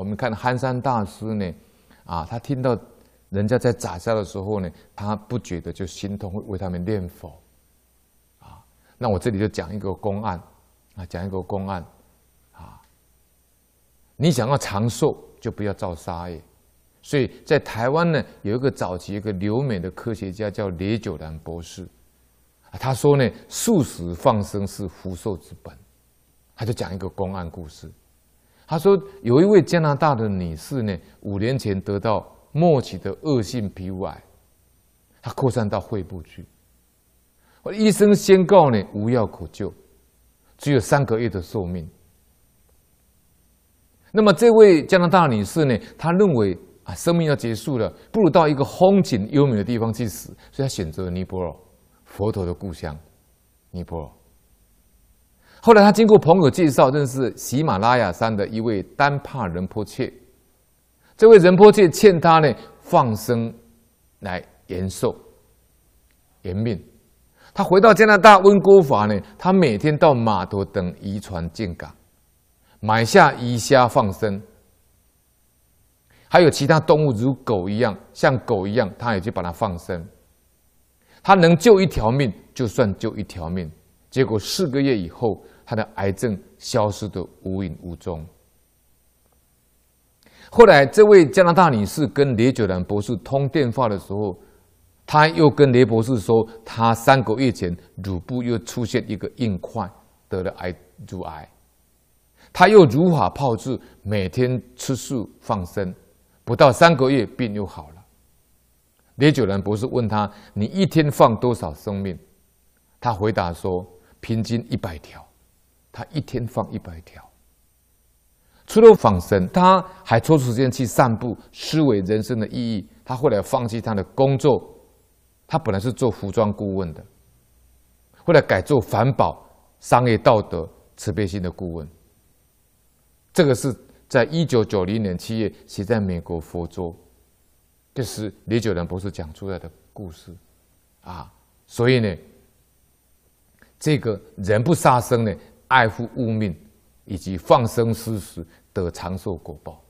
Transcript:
我们看憨山大师呢，啊，他听到人家在宰杀的时候呢，他不觉得就心痛，会为他们念佛。啊，那我这里就讲一个公案，啊，讲一个公案，啊，你想要长寿，就不要造杀业。所以在台湾呢，有一个早期一个留美的科学家叫李久兰博士，啊，他说呢，素食放生是福寿之本，他就讲一个公案故事。他说有一位加拿大的女士呢，五年前得到末期的恶性皮肤癌，她扩散到肺部去，医生宣告呢，无药可救，只有三个月的寿命。那么这位加拿大女士呢，她认为啊。生命要结束了，不如到一个风景优美的地方去死，所以她选择了尼泊尔，佛陀的故乡，尼泊尔。后来他经过朋友介绍，认识喜马拉雅山的一位丹帕仁波切。这位仁波切劝他呢放生来延寿、延命。他回到加拿大温哥华呢，他每天到码头等渔船进港，买下鱼虾放生。还有其他动物，如狗一样，像狗一样，他也去把它放生。他能救一条命，就算救一条命。结果四个月以后，他的癌症消失得无影无踪。后来，这位加拿大女士跟雷九兰博士通电话的时候，他又跟雷博士说，他三个月前乳部又出现一个硬块，得了癌，乳癌。他又如法炮制，每天吃素放生。不到三个月，病又好了。雷九兰博士问他：“你一天放多少生命？”他回答说：“平均一百条。”他一天放一百条。除了放生，他还抽出时间去散步，思维人生的意义。他后来放弃他的工作，他本来是做服装顾问的，后来改做环保、商业道德、慈悲心的顾问。这个是。在一九九零年七月，写在美国佛州，这是李九仁博士讲出来的故事，啊，所以呢，这个人不杀生呢，爱护物命，以及放生施食得长寿果报。